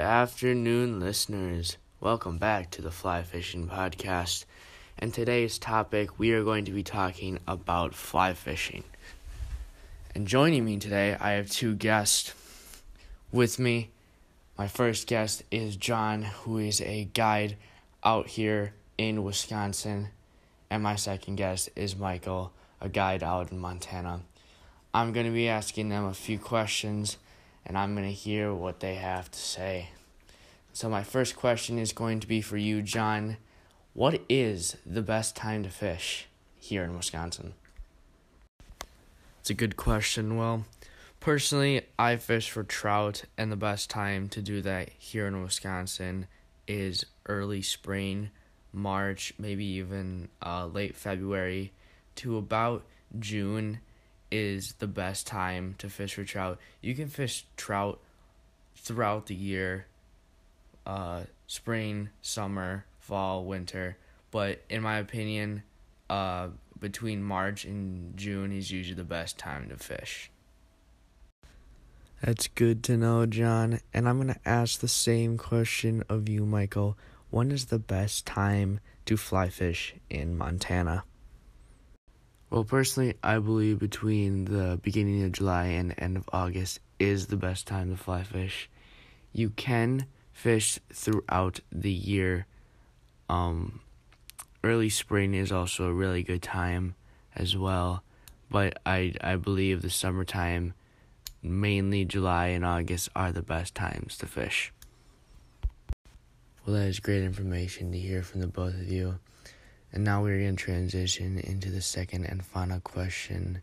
afternoon, listeners. Welcome back to the Fly Fishing Podcast. And today's topic, we are going to be talking about fly fishing. And joining me today, I have two guests with me. My first guest is John, who is a guide out here in Wisconsin. And my second guest is Michael, a guide out in Montana. I'm going to be asking them a few questions and I'm going to hear what they have to say. So, my first question is going to be for you, John. What is the best time to fish here in Wisconsin? It's a good question. Well, personally, I fish for trout, and the best time to do that here in Wisconsin is early spring, March, maybe even uh, late February to about June is the best time to fish for trout. You can fish trout throughout the year uh, spring, summer, fall, winter. But in my opinion, uh, between March and June is usually the best time to fish. That's good to know, John. And I'm going to ask the same question of you, Michael. When is the best time to fly fish in Montana? Well, personally, I believe between the beginning of July and end of August is the best time to fly fish. You can fish throughout the year. Um, early spring is also a really good time as well, but I I believe the summertime, mainly July and August, are the best times to fish. Well, that is great information to hear from the both of you. And now we're going to transition into the second and final question.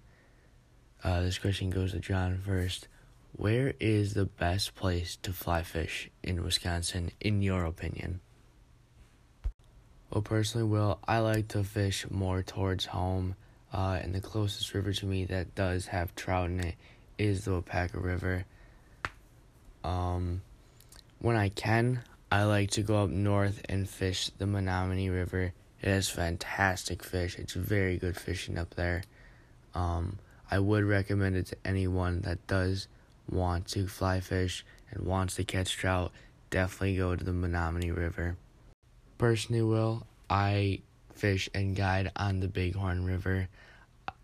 Uh, this question goes to John first. Where is the best place to fly fish in Wisconsin, in your opinion? Well, personally, Will, I like to fish more towards home, uh, and the closest river to me that does have trout in it is the Waupaca River. Um, when I can, I like to go up north and fish the Menominee River it has fantastic fish. It's very good fishing up there. Um, I would recommend it to anyone that does want to fly fish and wants to catch trout. Definitely go to the Menominee River. Personally, will I fish and guide on the Bighorn River.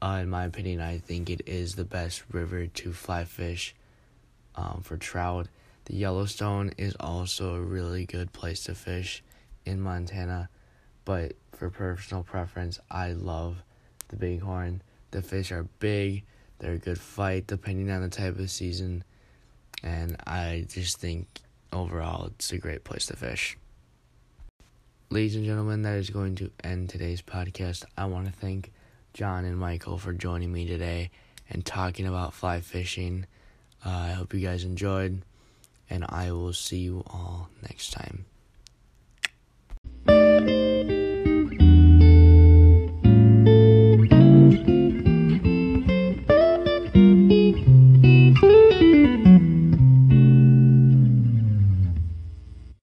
Uh, in my opinion, I think it is the best river to fly fish um, for trout. The Yellowstone is also a really good place to fish in Montana, but for personal preference, I love the bighorn. The fish are big, they're a good fight depending on the type of season, and I just think overall it's a great place to fish. Ladies and gentlemen, that is going to end today's podcast. I want to thank John and Michael for joining me today and talking about fly fishing. Uh, I hope you guys enjoyed, and I will see you all next time.